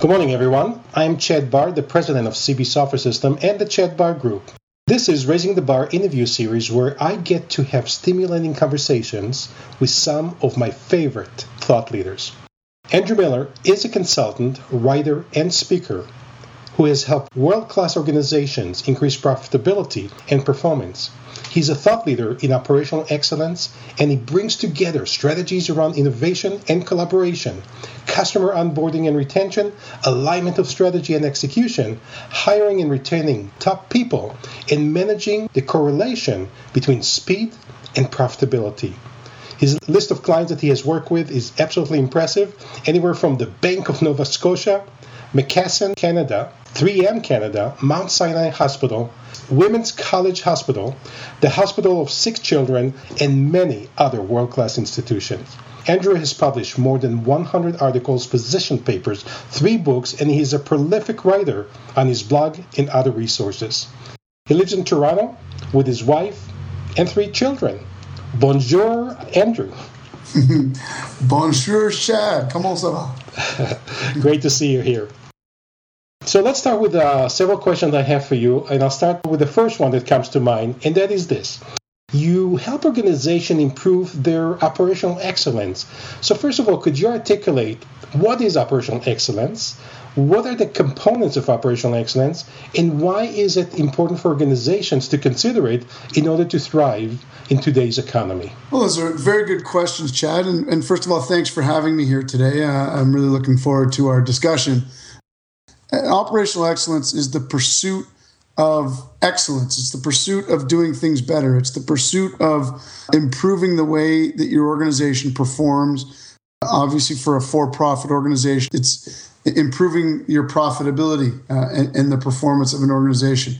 Good morning, everyone. I'm Chad Barr, the president of CB Software System and the Chad Barr Group. This is Raising the Bar interview series where I get to have stimulating conversations with some of my favorite thought leaders. Andrew Miller is a consultant, writer, and speaker who has helped world class organizations increase profitability and performance. He's a thought leader in operational excellence and he brings together strategies around innovation and collaboration, customer onboarding and retention, alignment of strategy and execution, hiring and retaining top people, and managing the correlation between speed and profitability. His list of clients that he has worked with is absolutely impressive, anywhere from the Bank of Nova Scotia, McKesson Canada, 3M Canada, Mount Sinai Hospital, Women's College Hospital, the Hospital of Sick Children, and many other world class institutions. Andrew has published more than 100 articles, position papers, three books, and he is a prolific writer on his blog and other resources. He lives in Toronto with his wife and three children. Bonjour, Andrew. Bonjour, Chad. Comment ça va? Great to see you here. So let's start with uh, several questions I have for you, and I'll start with the first one that comes to mind, and that is this. You help organizations improve their operational excellence. So first of all, could you articulate what is operational excellence? What are the components of operational excellence, and why is it important for organizations to consider it in order to thrive in today's economy? Well, those are very good questions, Chad. And, and first of all, thanks for having me here today. Uh, I'm really looking forward to our discussion. Operational excellence is the pursuit of excellence. It's the pursuit of doing things better. It's the pursuit of improving the way that your organization performs. Obviously, for a for profit organization, it's improving your profitability uh, and, and, the performance of an organization.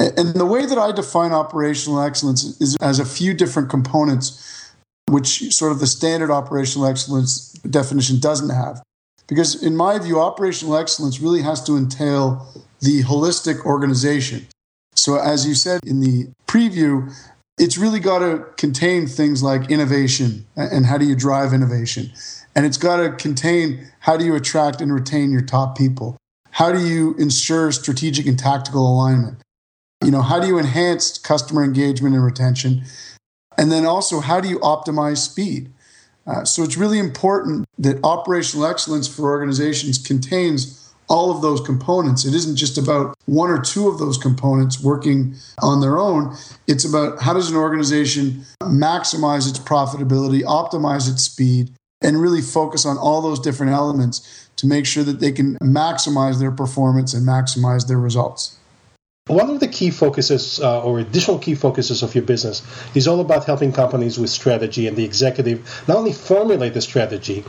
And the way that I define operational excellence is as a few different components, which sort of the standard operational excellence definition doesn't have. Because in my view, operational excellence really has to entail the holistic organization. So, as you said in the preview, it's really got to contain things like innovation and how do you drive innovation. And it's got to contain how do you attract and retain your top people? How do you ensure strategic and tactical alignment? You know, how do you enhance customer engagement and retention? And then also, how do you optimize speed? Uh, so it's really important that operational excellence for organizations contains all of those components. It isn't just about one or two of those components working on their own. It's about how does an organization maximize its profitability, optimize its speed, and really focus on all those different elements to make sure that they can maximize their performance and maximize their results. One of the key focuses uh, or additional key focuses of your business is all about helping companies with strategy and the executive not only formulate the strategy,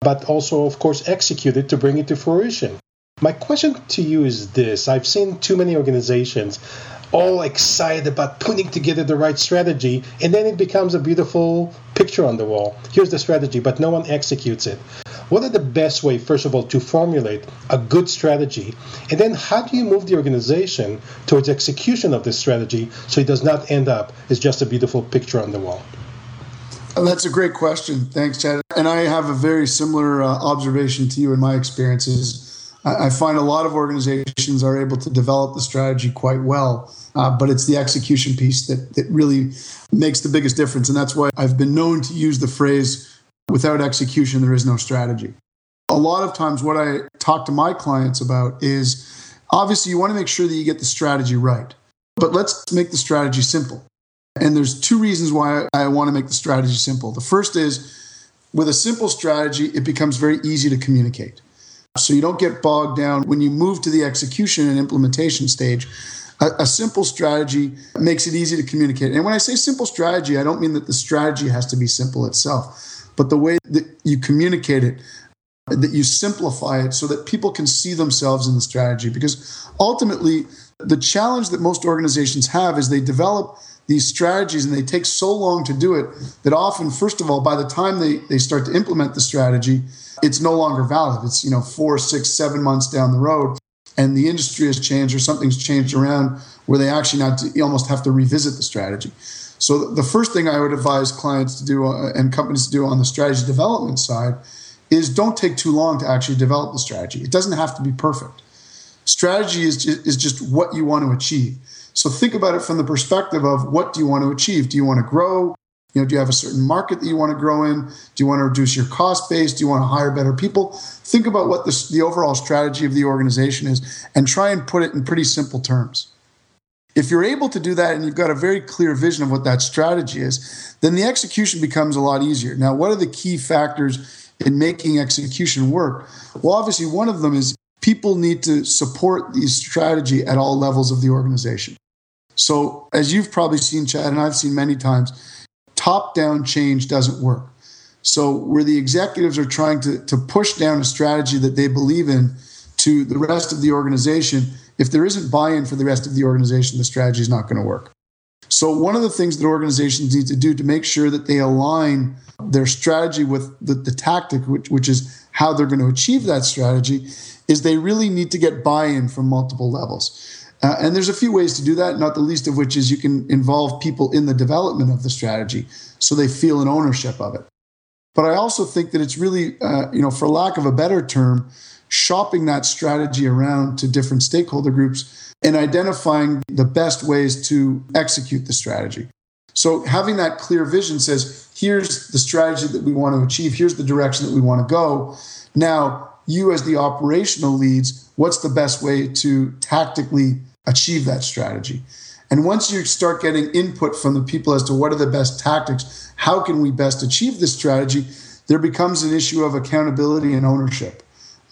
but also, of course, execute it to bring it to fruition. My question to you is this I've seen too many organizations all excited about putting together the right strategy, and then it becomes a beautiful picture on the wall. Here's the strategy, but no one executes it. What are the best way, first of all, to formulate a good strategy, and then how do you move the organization towards execution of this strategy so it does not end up as just a beautiful picture on the wall? That's a great question. Thanks, Chad. And I have a very similar uh, observation to you in my experiences I find a lot of organizations are able to develop the strategy quite well, uh, but it's the execution piece that, that really makes the biggest difference. And that's why I've been known to use the phrase without execution, there is no strategy. A lot of times, what I talk to my clients about is obviously you want to make sure that you get the strategy right, but let's make the strategy simple. And there's two reasons why I want to make the strategy simple. The first is with a simple strategy, it becomes very easy to communicate. So you don't get bogged down when you move to the execution and implementation stage. A, a, simple strategy makes it easy to communicate. And when I say simple strategy, I don't mean that the strategy has to be simple itself, but the way that you communicate it, that you simplify it so that people can see themselves in the strategy. Because ultimately, the challenge that most organizations have is they develop these strategies and they take so long to do it that often, first of all, by the time they, they start to implement the strategy, it's no longer valid. It's, you know, four, six, seven months down the road, and the industry has changed or something's changed around where they actually now almost have to revisit the strategy. So the first thing I would advise clients to do uh, and companies to do on the strategy development side is don't take too long to actually develop the strategy. It doesn't have to be perfect. Strategy is just, is just what you want to achieve. So think about it from the perspective of what do you want to achieve? Do you want to grow? You know, do you have a certain market that you want to grow in? Do you want to reduce your cost base? Do you want to hire better people? Think about what the, the overall strategy of the organization is and try and put it in pretty simple terms. If you're able to do that and you've got a very clear vision of what that strategy is, then the execution becomes a lot easier. Now, what are the key factors in making execution work? Well, obviously, one of them is people need to support the strategy at all levels of the organization. So, as you've probably seen, Chad, and I've seen many times, top down change doesn't work. So, where the executives are trying to, to push down a strategy that they believe in to the rest of the organization, if there isn't buy in for the rest of the organization, the strategy is not going to work. So, one of the things that organizations need to do to make sure that they align their strategy with the, the tactic, which, which is how they're going to achieve that strategy, is they really need to get buy in from multiple levels. Uh, and there's a few ways to do that, not the least of which is you can involve people in the development of the strategy so they feel an ownership of it. But I also think that it's really, uh, you know, for lack of a better term, shopping that strategy around to different stakeholder groups and identifying the best ways to execute the strategy. So having that clear vision says, here's the strategy that we want to achieve, here's the direction that we want to go. Now, you as the operational leads, what's the best way to tactically achieve that strategy? And once you start getting input from the people as to what are the best tactics, how can we best achieve this strategy, there becomes an issue of accountability and ownership.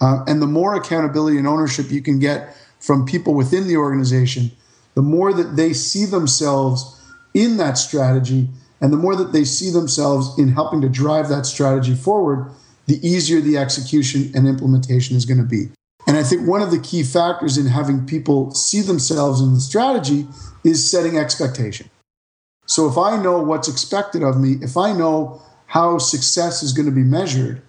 Uh, and the more accountability and ownership you can get from people within the organization, the more that they see themselves in that strategy and the more that they see themselves in helping to drive that strategy forward, the easier the execution and implementation is going to be. And I think one of the key factors in having people see themselves in the strategy is setting expectation. So if I know what's expected of me, if I know how success is going to be measured,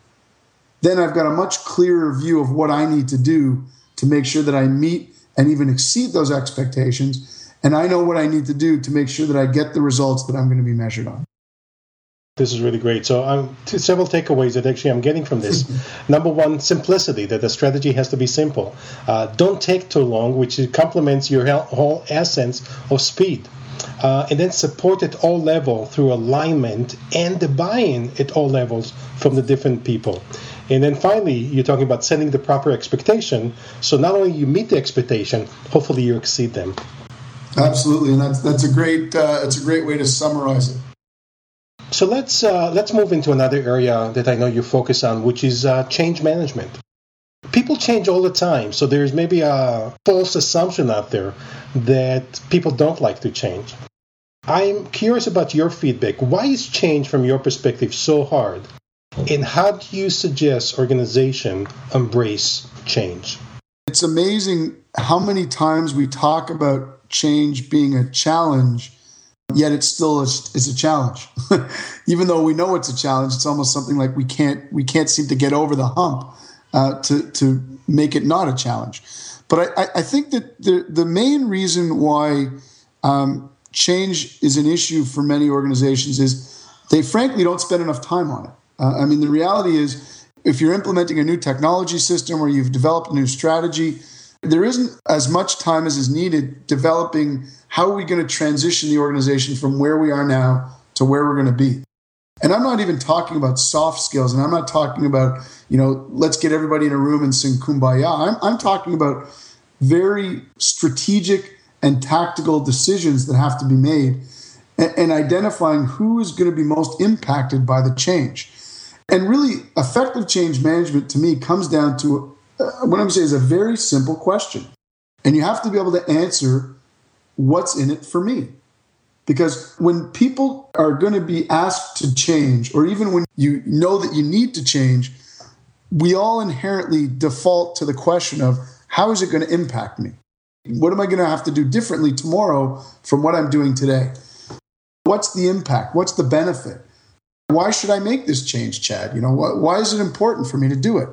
then I've got a much clearer view of what I need to do to make sure that I meet and even exceed those expectations. And I know what I need to do to make sure that I get the results that I'm going to be measured on. This is really great. So, um, several takeaways that actually I'm getting from this. Number one, simplicity, that the strategy has to be simple. Uh, don't take too long, which complements your whole essence of speed. Uh, and then support at all level through alignment and the buy-in at all levels from the different people. And then finally, you're talking about setting the proper expectation. So not only you meet the expectation, hopefully you exceed them. Absolutely, and that's that's a great uh, it's a great way to summarize it. So let's uh, let's move into another area that I know you focus on, which is uh, change management. People change all the time, so there's maybe a false assumption out there that people don't like to change. I'm curious about your feedback. Why is change, from your perspective, so hard? And how do you suggest organization embrace change? It's amazing how many times we talk about change being a challenge yet it's still a, it's a challenge. Even though we know it's a challenge, it's almost something like we can't we can't seem to get over the hump uh, to to make it not a challenge. But I, I think that the the main reason why um, change is an issue for many organizations is they frankly don't spend enough time on it. Uh, I mean, the reality is if you're implementing a new technology system or you've developed a new strategy, there isn't as much time as is needed developing how are we going to transition the organization from where we are now to where we're going to be. And I'm not even talking about soft skills, and I'm not talking about, you know, let's get everybody in a room and sing kumbaya. I'm, I'm talking about very strategic and tactical decisions that have to be made and, and identifying who is going to be most impacted by the change. And really, effective change management to me comes down to uh, what I'm saying is a very simple question. And you have to be able to answer what's in it for me. Because when people are going to be asked to change, or even when you know that you need to change, we all inherently default to the question of how is it going to impact me? What am I going to have to do differently tomorrow from what I'm doing today? What's the impact? What's the benefit? Why should I make this change, Chad? You know, why is it important for me to do it?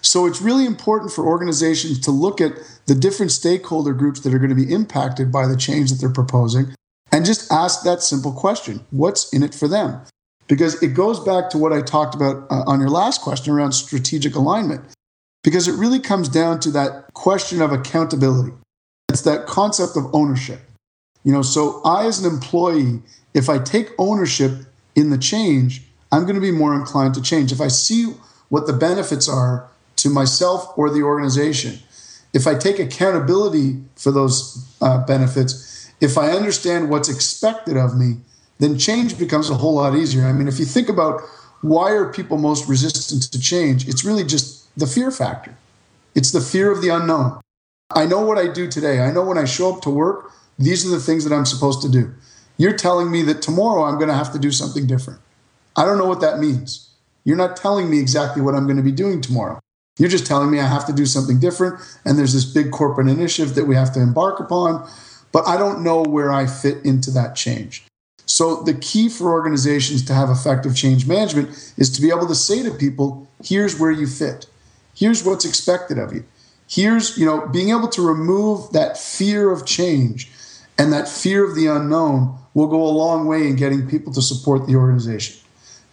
So it's really important for organizations to look at the different stakeholder groups that are going to be impacted by the change that they're proposing and just ask that simple question what's in it for them? because it goes back to what I talked about uh, on your last question around strategic alignment, because it really comes down to that question of accountability. It's that concept of ownership. You know, so I, as an employee, if I take ownership in the change, I'm going to be more inclined to change. If I see what the benefits are to myself or the organization, if I take accountability for those uh, benefits, if I understand what's expected of me, then change becomes a whole lot easier. I mean, if you think about why are people most resistant to change, it's really just the fear factor. It's the fear of the unknown. I know what I do today. I know when I show up to work, these are the things that I'm supposed to do. You're telling me that tomorrow I'm going to have to do something different. I don't know what that means. You're not telling me exactly what I'm going to be doing tomorrow. You're just telling me I have to do something different, and there's this big corporate initiative that we have to embark upon, but I don't know where I fit into that change. So, the key for organizations to have effective change management is to be able to say to people, here's where you fit, here's what's expected of you. Here's, you know, being able to remove that fear of change and that fear of the unknown will go a long way in getting people to support the organization.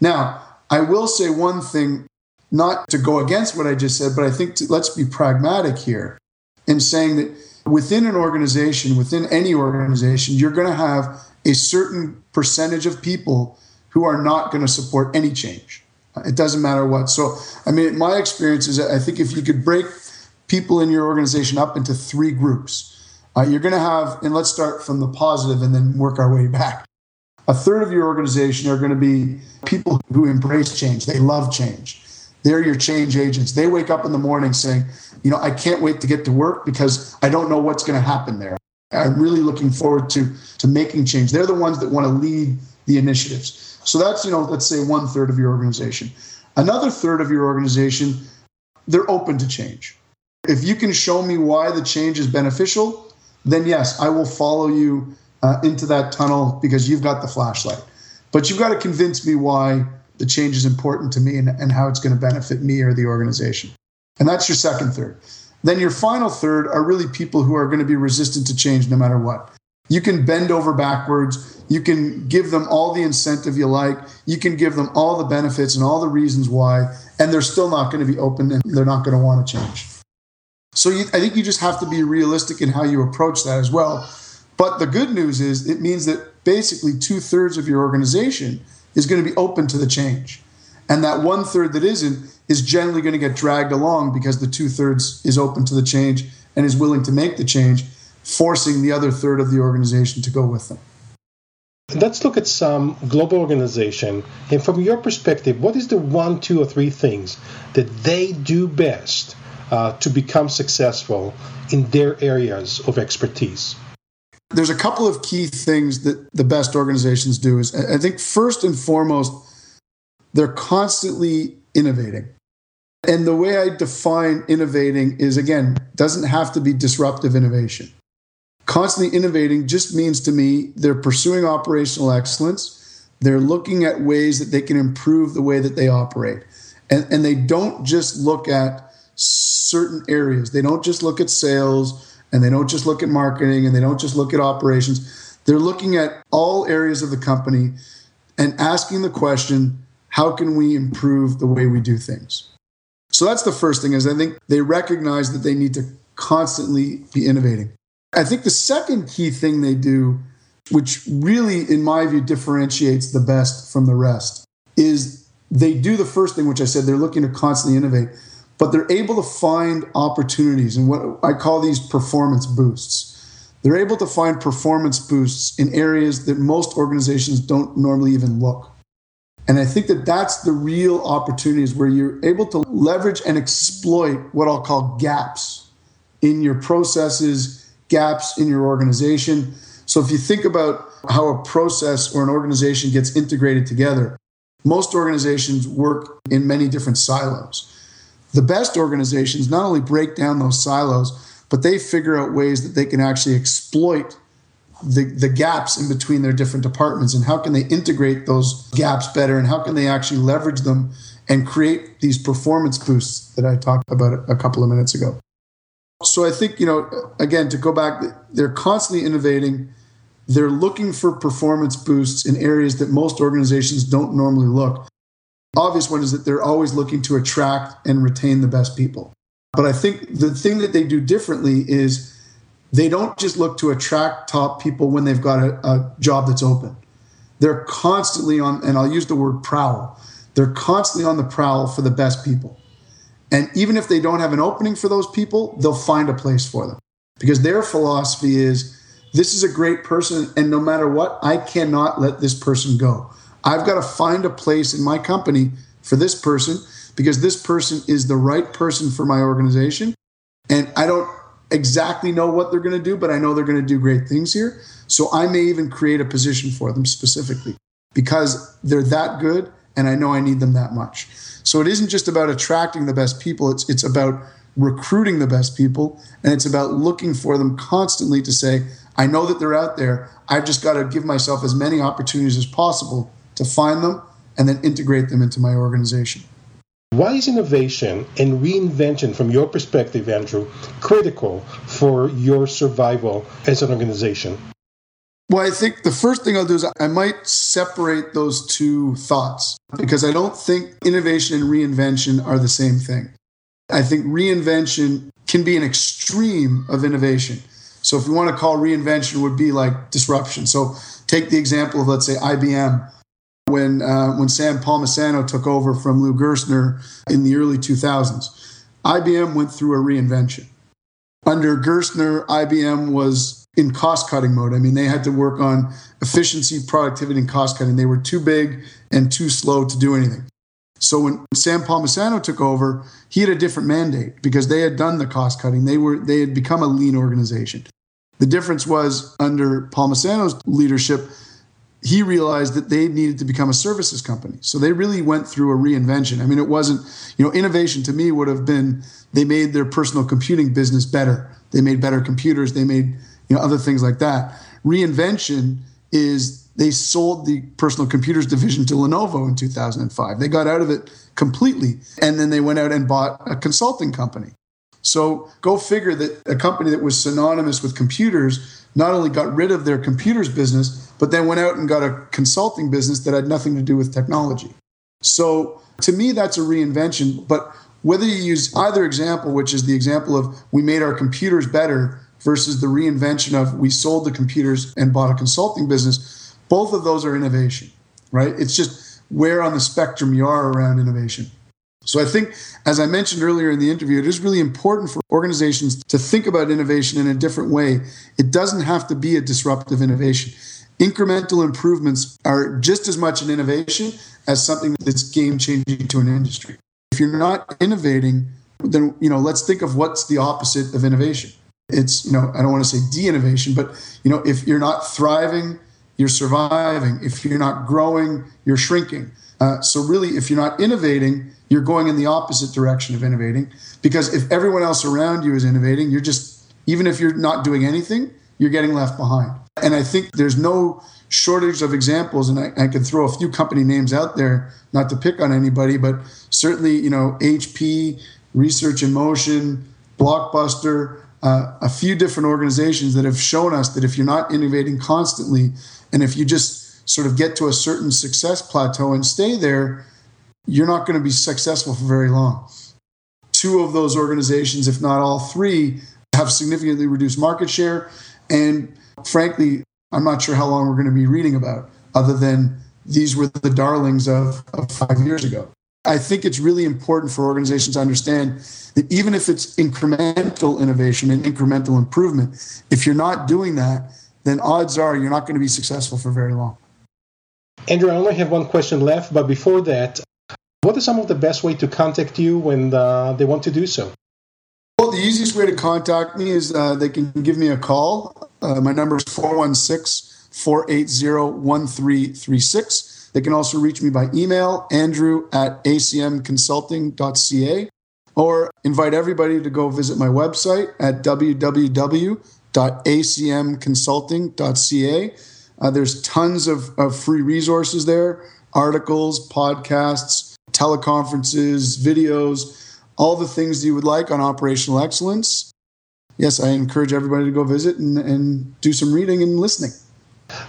Now, I will say one thing, not to go against what I just said, but I think to, let's be pragmatic here in saying that within an organization, within any organization, you're going to have a certain percentage of people who are not going to support any change. It doesn't matter what. So, I mean, my experience is I think if you could break people in your organization up into three groups, uh, you're going to have, and let's start from the positive and then work our way back. A third of your organization are going to be people who embrace change. They love change. They're your change agents. They wake up in the morning saying, you know, I can't wait to get to work because I don't know what's going to happen there. I'm really looking forward to, to making change. They're the ones that want to lead the initiatives. So that's, you know, let's say one third of your organization. Another third of your organization, they're open to change. If you can show me why the change is beneficial, then yes, I will follow you uh, into that tunnel because you've got the flashlight. But you've got to convince me why the change is important to me and, and how it's going to benefit me or the organization. And that's your second third. Then your final third are really people who are going to be resistant to change no matter what. You can bend over backwards. You can give them all the incentive you like. You can give them all the benefits and all the reasons why, and they're still not going to be open and they're not going to want to change. So you, I think you just have to be realistic in how you approach that as well. But the good news is it means that basically two thirds of your organization is going to be open to the change. And that one third that isn't is generally going to get dragged along because the two thirds is open to the change and is willing to make the change, forcing the other third of the organization to go with them. Let's look at some global organization. And from your perspective, what is the one, two, or three things that they do best uh, to become successful in their areas of expertise? There's a couple of key things that the best organizations do. Is I think first and foremost, they're constantly innovating. And the way I define innovating is again, doesn't have to be disruptive innovation. Constantly innovating just means to me they're pursuing operational excellence. They're looking at ways that they can improve the way that they operate. And, and they don't just look at certain areas. They don't just look at sales and they don't just look at marketing and they don't just look at operations. They're looking at all areas of the company and asking the question, how can we improve the way we do things? So that's the first thing is I think they recognize that they need to constantly be innovating. I think the second key thing they do, which really, in my view, differentiates the best from the rest, is they do the first thing, which I said they're looking to constantly innovate but they're able to find opportunities and what I call these performance boosts. They're able to find performance boosts in areas that most organizations don't normally even look. And I think that that's the real opportunities where you're able to leverage and exploit what I'll call gaps in your processes, gaps in your organization. So if you think about how a process or an organization gets integrated together, most organizations work in many different silos the best organizations not only break down those silos, but they figure out ways that they can actually exploit the, the gaps in between their different departments and how can they integrate those gaps better and how can they actually leverage them and create these performance boosts that I talked about a couple of minutes ago. So I think, you know, again, to go back, they're constantly innovating. they're looking for performance boosts in areas that most organizations don't normally look. Obvious one is that they're always looking to attract and retain the best people. But I think the thing that they do differently is they don't just look to attract top people when they've got a, a job that's open. They're constantly on, and I'll use the word prowl, they're constantly on the prowl for the best people. And even if they don't have an opening for those people, they'll find a place for them because their philosophy is this is a great person, and no matter what, I cannot let this person go. I've got to find a place in my company for this person because this person is the right person for my organization. And I don't exactly know what they're going to do, but I know they're going to do great things here. So I may even create a position for them specifically because they're that good and I know I need them that much. So it isn't just about attracting the best people, it's it's about recruiting the best people and it's about looking for them constantly to say, I know that they're out there. I've just got to give myself as many opportunities as possible to find them and then integrate them into my organization. Why is innovation and reinvention, from your perspective, Andrew, critical for your survival as an organization? Well, I think the first thing I'll do is I might separate those two thoughts because I don't think innovation and reinvention are the same thing. I think reinvention can be an extreme of innovation. So if we want to call reinvention would be like disruption. So take the example of let's say IBM when uh, when Sam Palmisano took over from Lou Gerstner in the early 2000s. IBM went through a reinvention. Under Gerstner, IBM was in cost cutting mode. I mean, they had to work on efficiency, productivity, and cost cutting. They were too big and too slow to do anything. So when Sam Palmisano took over, he had a different mandate because they had done the cost cutting. They were they had become a lean organization. The difference was under Palmisano's leadership, he realized that they needed to become a services company. So they really went through a reinvention. I mean, it wasn't, you know, innovation to me would have been they made their personal computing business better. They made better computers. They made you know, other things like that. Reinvention is they sold the personal computers division to Lenovo in 2005. They got out of it completely, and then they went out and bought a consulting company. So go figure that a company that was synonymous with computers not only got rid of their computers business, but then went out and got a consulting business that had nothing to do with technology. So to me, that's a reinvention. But whether you use either example, which is the example of we made our computers better versus the reinvention of we sold the computers and bought a consulting business, both of those are innovation, right? It's just where on the spectrum you are around innovation. So I think, as I mentioned earlier in the interview, it is really important for organizations to think about innovation in a different way. It doesn't have to be a disruptive innovation. Incremental improvements are just as much an innovation as something that's game changing to an industry. If you're not innovating, then you know, let's think of what's the opposite of innovation it's you know i don't want to say de-innovation but you know if you're not thriving you're surviving if you're not growing you're shrinking uh, so really if you're not innovating you're going in the opposite direction of innovating because if everyone else around you is innovating you're just even if you're not doing anything you're getting left behind. And i think there's no shortage of examples and I, I could throw a few company names out there not to pick on anybody but certainly you know hp research in motion blockbuster uh, a few different organizations that have shown us that if you're not innovating constantly and if you just sort of get to a certain success plateau and stay there, you're not going to be successful for very long. Two of those organizations, if not all three, have significantly reduced market share. And frankly, I'm not sure how long we're going to be reading about, other than these were the darlings of, of five years ago. I think it's really important for organizations to understand that even if it's incremental innovation and incremental improvement, if you're not doing that, then odds are you're not going to be successful for very long. Andrew, I only have one question left, but before that, what are some of the best way to contact you when uh, they want to do so? Well, the easiest way to contact me is uh, they can give me a call. Uh, my number is 416 480 1336 they can also reach me by email, andrew at acmconsulting.ca, or invite everybody to go visit my website at www.acmconsulting.ca. Uh, there's tons of, of free resources there articles, podcasts, teleconferences, videos, all the things you would like on operational excellence. Yes, I encourage everybody to go visit and, and do some reading and listening.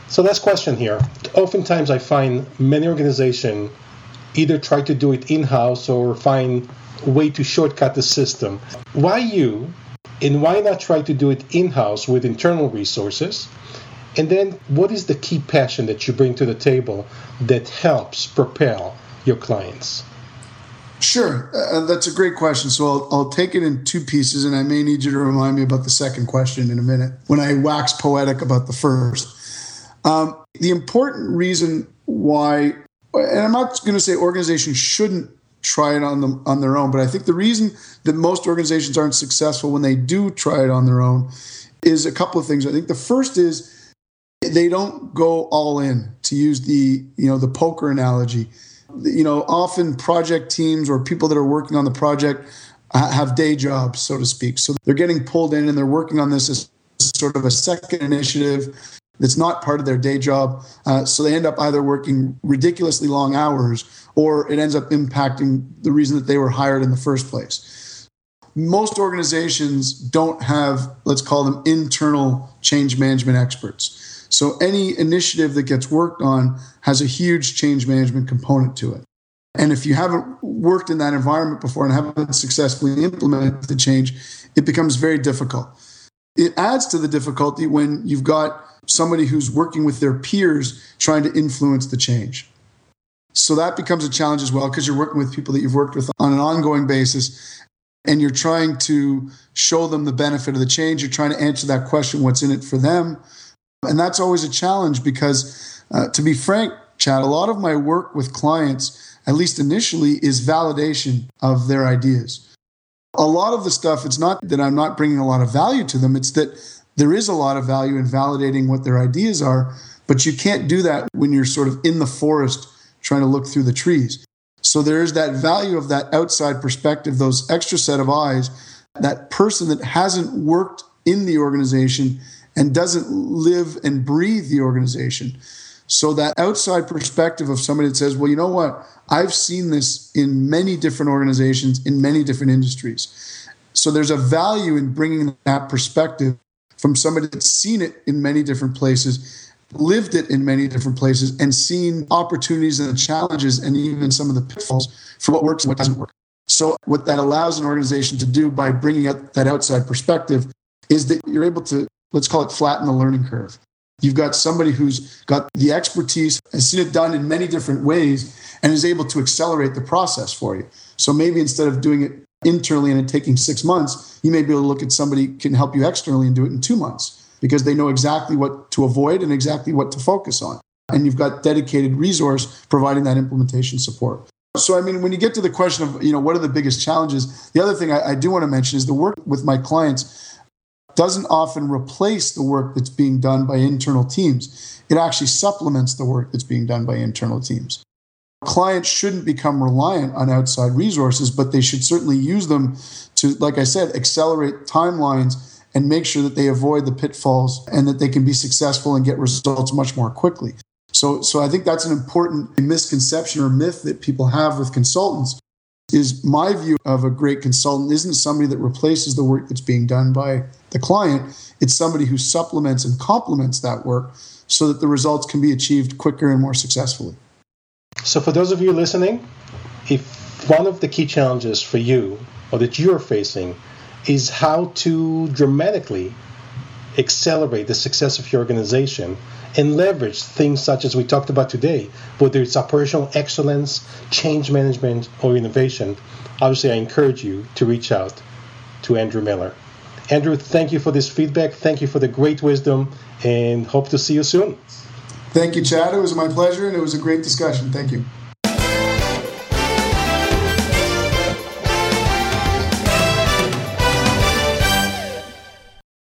So last question here. Oftentimes I find many organizations either try to do it in-house or find a way to shortcut the system. Why you and why not try to do it in-house with internal resources? And then what is the key passion that you bring to the table that helps propel your clients? Sure, uh, that's a great question. So I'll, I'll, take it in two pieces, and I may need you to remind me about the second question in a minute when I wax poetic about the first. Um, the important reason why, and I'm not going to say organizations shouldn't try it on them on their own, but I think the reason that most organizations aren't successful when they do try it on their own is a couple of things. I think the first is they don't go all in. To use the you know the poker analogy, you know often project teams or people that are working on the project have day jobs, so to speak. So they're getting pulled in and they're working on this as sort of a second initiative that's not part of their day job. Uh, so they end up either working ridiculously long hours or it ends up impacting the reason that they were hired in the first place. Most organizations don't have, let's call them internal change management experts. So any initiative that gets worked on has a huge change management component to it. And if you haven't worked in that environment before and haven't successfully implemented the change, it becomes very difficult. It adds to the difficulty when you've got somebody who's working with their peers trying to influence the change. So that becomes a challenge as well because you're working with people that you've worked with on an ongoing basis and you're trying to show them the benefit of the change. You're trying to answer that question what's in it for them? And that's always a challenge because, uh, to be frank, Chad, a lot of my work with clients, at least initially, is validation of their ideas. A lot of the stuff, it's not that I'm not bringing a lot of value to them, it's that there is a lot of value in validating what their ideas are, but you can't do that when you're sort of in the forest trying to look through the trees. So there is that value of that outside perspective, those extra set of eyes, that person that hasn't worked in the organization and doesn't live and breathe the organization. So that outside perspective of somebody that says, well, you know what? I've seen this in many different organizations, in many different industries. So there's a value in bringing that perspective from somebody that's seen it in many different places, lived it in many different places, and seen opportunities and the challenges and even some of the pitfalls for what works and what doesn't work. So, what that allows an organization to do by bringing up that outside perspective is that you're able to, let's call it flatten the learning curve. You've got somebody who's got the expertise, has seen it done in many different ways, and is able to accelerate the process for you. So maybe instead of doing it internally and it taking six months, you may be able to look at somebody can help you externally and do it in two months because they know exactly what to avoid and exactly what to focus on. And you've got dedicated resource providing that implementation support. So, I mean, when you get to the question of, you know, what are the biggest challenges? The other thing I, I do want to mention is the work with my clients doesn't often replace the work that's being done by internal teams. It actually supplements the work that's being done by internal teams clients shouldn't become reliant on outside resources, but they should certainly use them to, like I said, accelerate timelines and make sure that they avoid the pitfalls and that they can be successful and get results much more quickly. So, so I think that's an important misconception or myth that people have with consultants. Is my view of a great consultant isn't somebody that replaces the work that's being done by the client. It's somebody who supplements and complements that work so that the results can be achieved quicker and more successfully. So, for those of you listening, if one of the key challenges for you or that you're facing is how to dramatically accelerate the success of your organization and leverage things such as we talked about today, whether it's operational excellence, change management, or innovation, obviously I encourage you to reach out to Andrew Miller. Andrew, thank you for this feedback. Thank you for the great wisdom and hope to see you soon. Thank you, Chad. It was my pleasure, and it was a great discussion. Thank you.